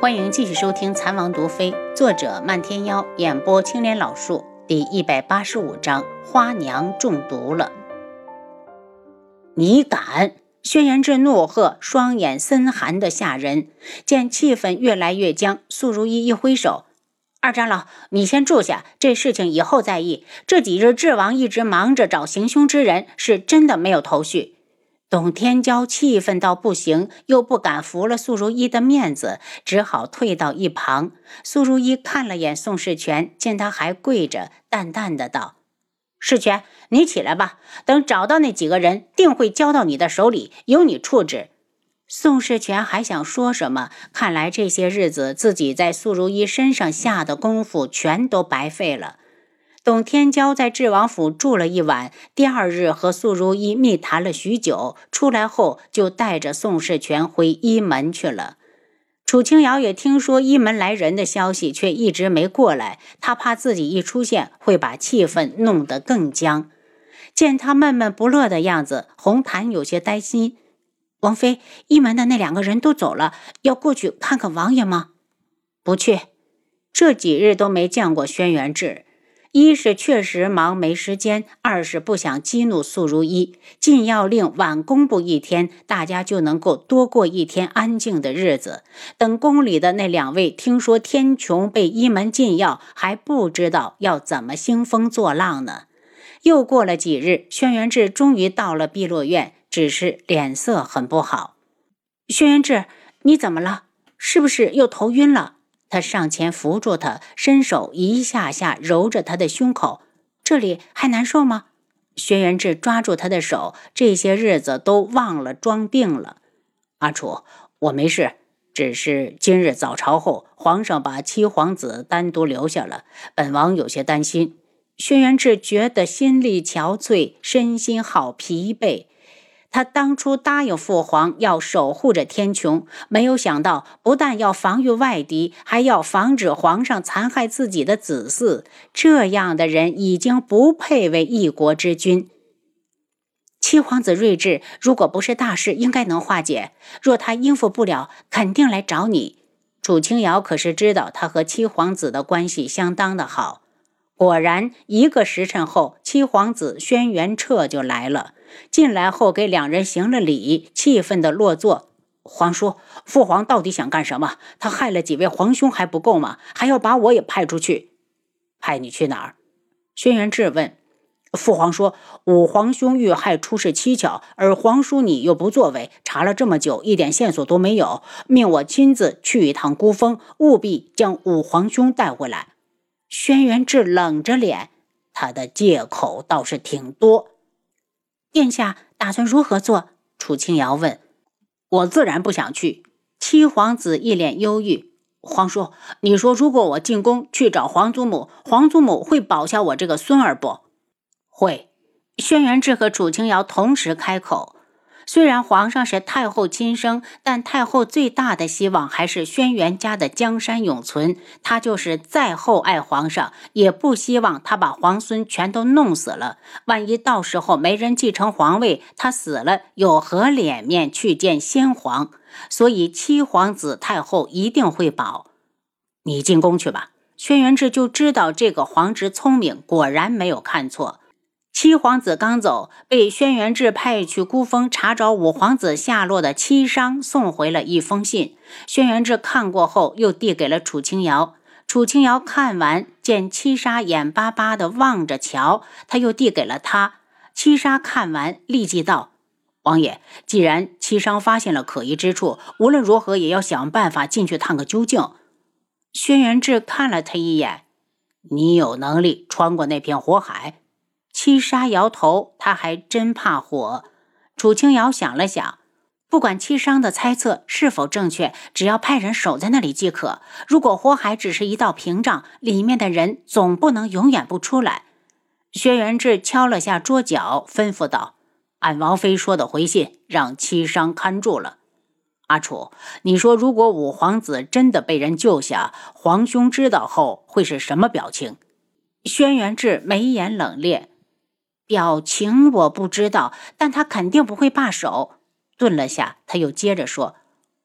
欢迎继续收听《残王毒妃》，作者漫天妖，演播青莲老树，第一百八十五章：花娘中毒了。你敢！轩辕志怒喝，双眼森寒的吓人。见气氛越来越僵，苏如意一挥手：“二长老，你先住下，这事情以后再议。这几日智王一直忙着找行凶之人，是真的没有头绪。”董天骄气愤到不行，又不敢拂了苏如意的面子，只好退到一旁。苏如意看了眼宋世权，见他还跪着，淡淡的道。世权，你起来吧。等找到那几个人，定会交到你的手里，由你处置。宋世权还想说什么，看来这些日子自己在苏如意身上下的功夫全都白费了。董天骄在智王府住了一晚，第二日和素如意密谈了许久，出来后就带着宋世权回一门去了。楚清瑶也听说一门来人的消息，却一直没过来。他怕自己一出现，会把气氛弄得更僵。见他闷闷不乐的样子，红檀有些担心。王妃，一门的那两个人都走了，要过去看看王爷吗？不去，这几日都没见过轩辕志。一是确实忙没时间，二是不想激怒素如一。禁药令晚公布一天，大家就能够多过一天安静的日子。等宫里的那两位听说天穹被一门禁药，还不知道要怎么兴风作浪呢。又过了几日，轩辕志终于到了碧落院，只是脸色很不好。轩辕志，你怎么了？是不是又头晕了？他上前扶住他，伸手一下下揉着他的胸口，这里还难受吗？轩辕志抓住他的手，这些日子都忘了装病了。阿楚，我没事，只是今日早朝后，皇上把七皇子单独留下了，本王有些担心。轩辕志觉得心力憔悴，身心好疲惫。他当初答应父皇要守护着天穹，没有想到不但要防御外敌，还要防止皇上残害自己的子嗣。这样的人已经不配为一国之君。七皇子睿智，如果不是大事，应该能化解。若他应付不了，肯定来找你。楚清瑶可是知道他和七皇子的关系相当的好。果然，一个时辰后，七皇子轩辕彻就来了。进来后，给两人行了礼，气愤地落座。皇叔，父皇到底想干什么？他害了几位皇兄还不够吗？还要把我也派出去？派你去哪儿？轩辕质问。父皇说，五皇兄遇害出事蹊跷，而皇叔你又不作为，查了这么久，一点线索都没有，命我亲自去一趟孤峰，务必将五皇兄带回来。轩辕志冷着脸，他的借口倒是挺多。殿下打算如何做？楚青瑶问。我自然不想去。七皇子一脸忧郁。皇叔，你说如果我进宫去找皇祖母，皇祖母会保下我这个孙儿不？会。轩辕志和楚青瑶同时开口。虽然皇上是太后亲生，但太后最大的希望还是轩辕家的江山永存。她就是再厚爱皇上，也不希望他把皇孙全都弄死了。万一到时候没人继承皇位，他死了有何脸面去见先皇？所以七皇子太后一定会保。你进宫去吧。轩辕志就知道这个皇侄聪明，果然没有看错。七皇子刚走，被轩辕志派去孤峰查找五皇子下落的七商送回了一封信。轩辕志看过后，又递给了楚清瑶。楚清瑶看完，见七杀眼巴巴地望着瞧，他又递给了他。七杀看完，立即道：“王爷，既然七商发现了可疑之处，无论如何也要想办法进去探个究竟。”轩辕志看了他一眼：“你有能力穿过那片火海？”七杀摇头，他还真怕火。楚清瑶想了想，不管七商的猜测是否正确，只要派人守在那里即可。如果火海只是一道屏障，里面的人总不能永远不出来。轩辕志敲了下桌角，吩咐道：“按王妃说的回信，让七商看住了。”阿楚，你说，如果五皇子真的被人救下，皇兄知道后会是什么表情？轩辕志眉眼冷冽。表情我不知道，但他肯定不会罢手。顿了下，他又接着说：“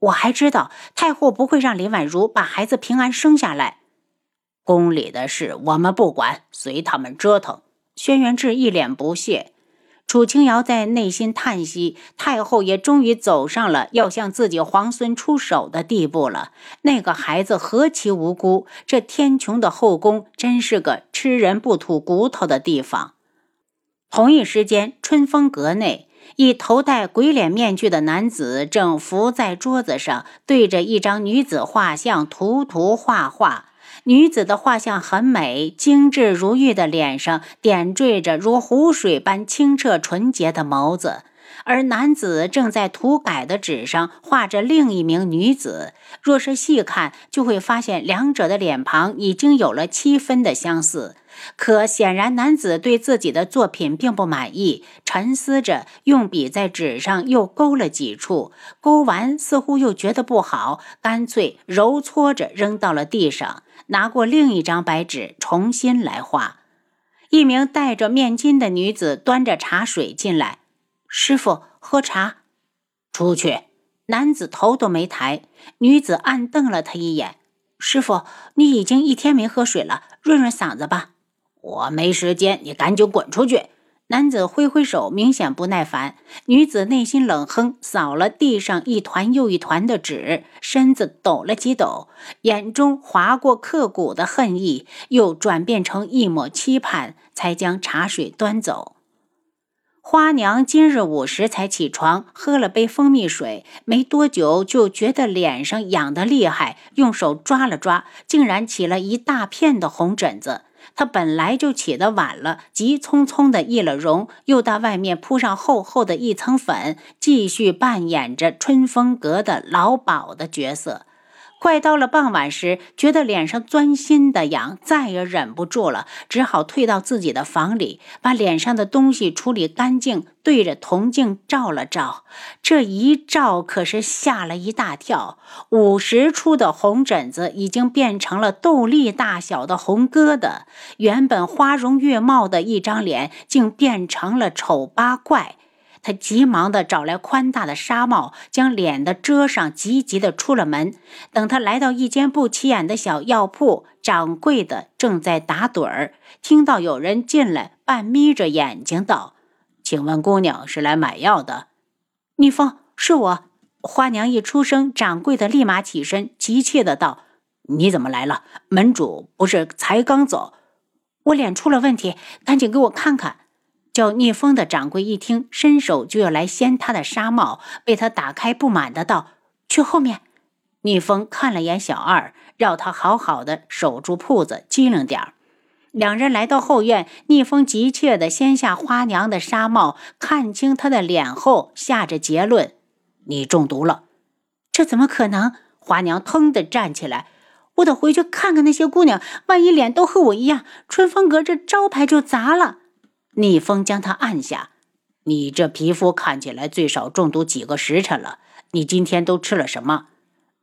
我还知道太后不会让林婉如把孩子平安生下来。宫里的事我们不管，随他们折腾。轩辕志一脸不屑。楚清瑶在内心叹息：太后也终于走上了要向自己皇孙出手的地步了。那个孩子何其无辜！这天穹的后宫真是个吃人不吐骨头的地方。同一时间，春风阁内。一头戴鬼脸面具的男子正伏在桌子上，对着一张女子画像涂涂画画。女子的画像很美，精致如玉的脸上点缀着如湖水般清澈纯洁的眸子，而男子正在涂改的纸上画着另一名女子。若是细看，就会发现两者的脸庞已经有了七分的相似。可显然，男子对自己的作品并不满意，沉思着，用笔在纸上又勾了几处，勾完似乎又觉得不好，干脆揉搓着扔到了地上，拿过另一张白纸重新来画。一名戴着面巾的女子端着茶水进来，师傅喝茶。出去。男子头都没抬，女子暗瞪了他一眼。师傅，你已经一天没喝水了，润润嗓子吧。我没时间，你赶紧滚出去！男子挥挥手，明显不耐烦。女子内心冷哼，扫了地上一团又一团的纸，身子抖了几抖，眼中划过刻骨的恨意，又转变成一抹期盼，才将茶水端走。花娘今日午时才起床，喝了杯蜂蜜水，没多久就觉得脸上痒得厉害，用手抓了抓，竟然起了一大片的红疹子。他本来就起得晚了，急匆匆地易了容，又到外面铺上厚厚的一层粉，继续扮演着春风阁的老鸨的角色。快到了傍晚时，觉得脸上钻心的痒，再也忍不住了，只好退到自己的房里，把脸上的东西处理干净，对着铜镜照了照。这一照可是吓了一大跳，五十出的红疹子已经变成了豆粒大小的红疙瘩，原本花容月貌的一张脸，竟变成了丑八怪。他急忙地找来宽大的纱帽，将脸的遮上，急急地出了门。等他来到一间不起眼的小药铺，掌柜的正在打盹儿，听到有人进来，半眯着眼睛道：“请问姑娘是来买药的？”逆风，是我。花娘一出声，掌柜的立马起身，急切地道：“你怎么来了？门主不是才刚走？我脸出了问题，赶紧给我看看。”叫逆风的掌柜一听，伸手就要来掀他的纱帽，被他打开，不满的道：“去后面。”逆风看了眼小二，让他好好的守住铺子，机灵点儿。两人来到后院，逆风急切的掀下花娘的纱帽，看清她的脸后，下着结论：“你中毒了。”这怎么可能？花娘腾的站起来：“我得回去看看那些姑娘，万一脸都和我一样，春风阁这招牌就砸了。”逆风将他按下，你这皮肤看起来最少中毒几个时辰了。你今天都吃了什么？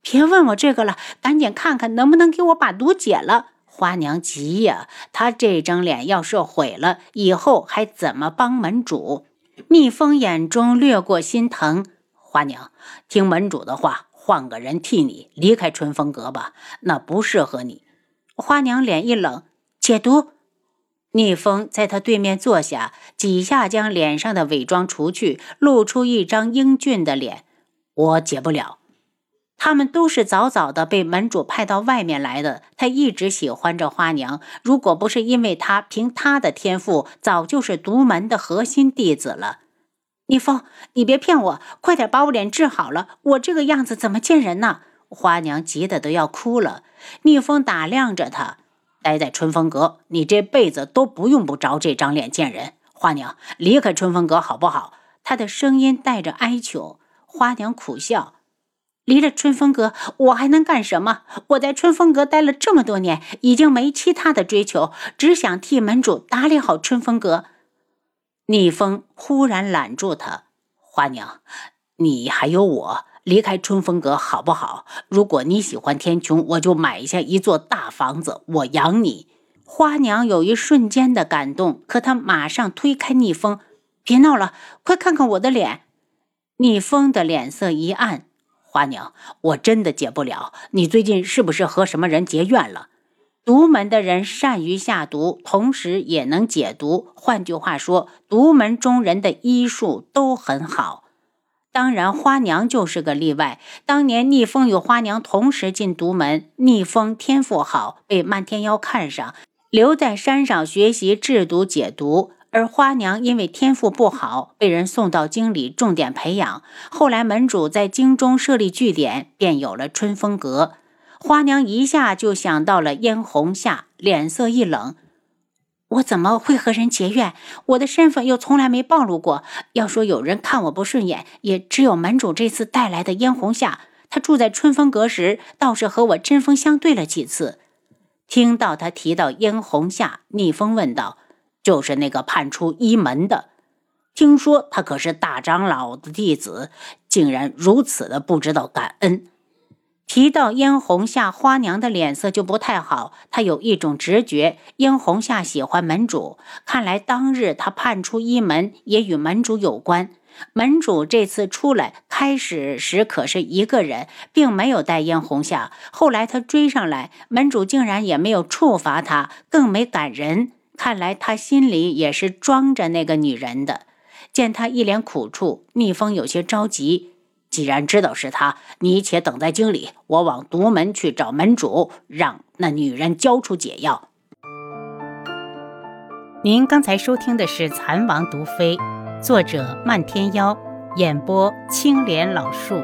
别问我这个了，赶紧看看能不能给我把毒解了。花娘急呀，她这张脸要是毁了，以后还怎么帮门主？逆风眼中掠过心疼，花娘，听门主的话，换个人替你离开春风阁吧，那不适合你。花娘脸一冷，解毒。逆风在他对面坐下，几下将脸上的伪装除去，露出一张英俊的脸。我解不了。他们都是早早的被门主派到外面来的。他一直喜欢着花娘，如果不是因为他，凭他的天赋，早就是独门的核心弟子了。逆风，你别骗我，快点把我脸治好了。我这个样子怎么见人呢？花娘急得都要哭了。逆风打量着他。待在春风阁，你这辈子都不用不着这张脸见人。花娘，离开春风阁好不好？他的声音带着哀求。花娘苦笑：“离了春风阁，我还能干什么？我在春风阁待了这么多年，已经没其他的追求，只想替门主打理好春风阁。”逆风忽然揽住他：“花娘，你还有我。”离开春风阁好不好？如果你喜欢天穹，我就买下一座大房子，我养你。花娘有一瞬间的感动，可她马上推开逆风，别闹了，快看看我的脸。逆风的脸色一暗，花娘，我真的解不了。你最近是不是和什么人结怨了？独门的人善于下毒，同时也能解毒。换句话说，独门中人的医术都很好。当然，花娘就是个例外。当年逆风与花娘同时进独门，逆风天赋好，被漫天妖看上，留在山上学习制毒解毒；而花娘因为天赋不好，被人送到京里重点培养。后来门主在京中设立据点，便有了春风阁。花娘一下就想到了嫣红夏，脸色一冷：“我怎么会和人结怨？我的身份又从来没暴露过。要说有人看我不顺眼，也只有门主这次带来的嫣红夏。他住在春风阁时，倒是和我针锋相对了几次。”听到他提到嫣红夏，逆风问道：“就是那个叛出一门的？听说他可是大长老的弟子，竟然如此的不知道感恩。”提到嫣红夏，花娘的脸色就不太好。她有一种直觉，嫣红夏喜欢门主。看来当日她叛出一门也与门主有关。门主这次出来开始时可是一个人，并没有带嫣红夏。后来他追上来，门主竟然也没有处罚他，更没赶人。看来他心里也是装着那个女人的。见他一脸苦处，逆风有些着急。既然知道是他，你且等在京里，我往独门去找门主，让那女人交出解药。您刚才收听的是《蚕王毒妃》，作者漫天妖，演播青莲老树。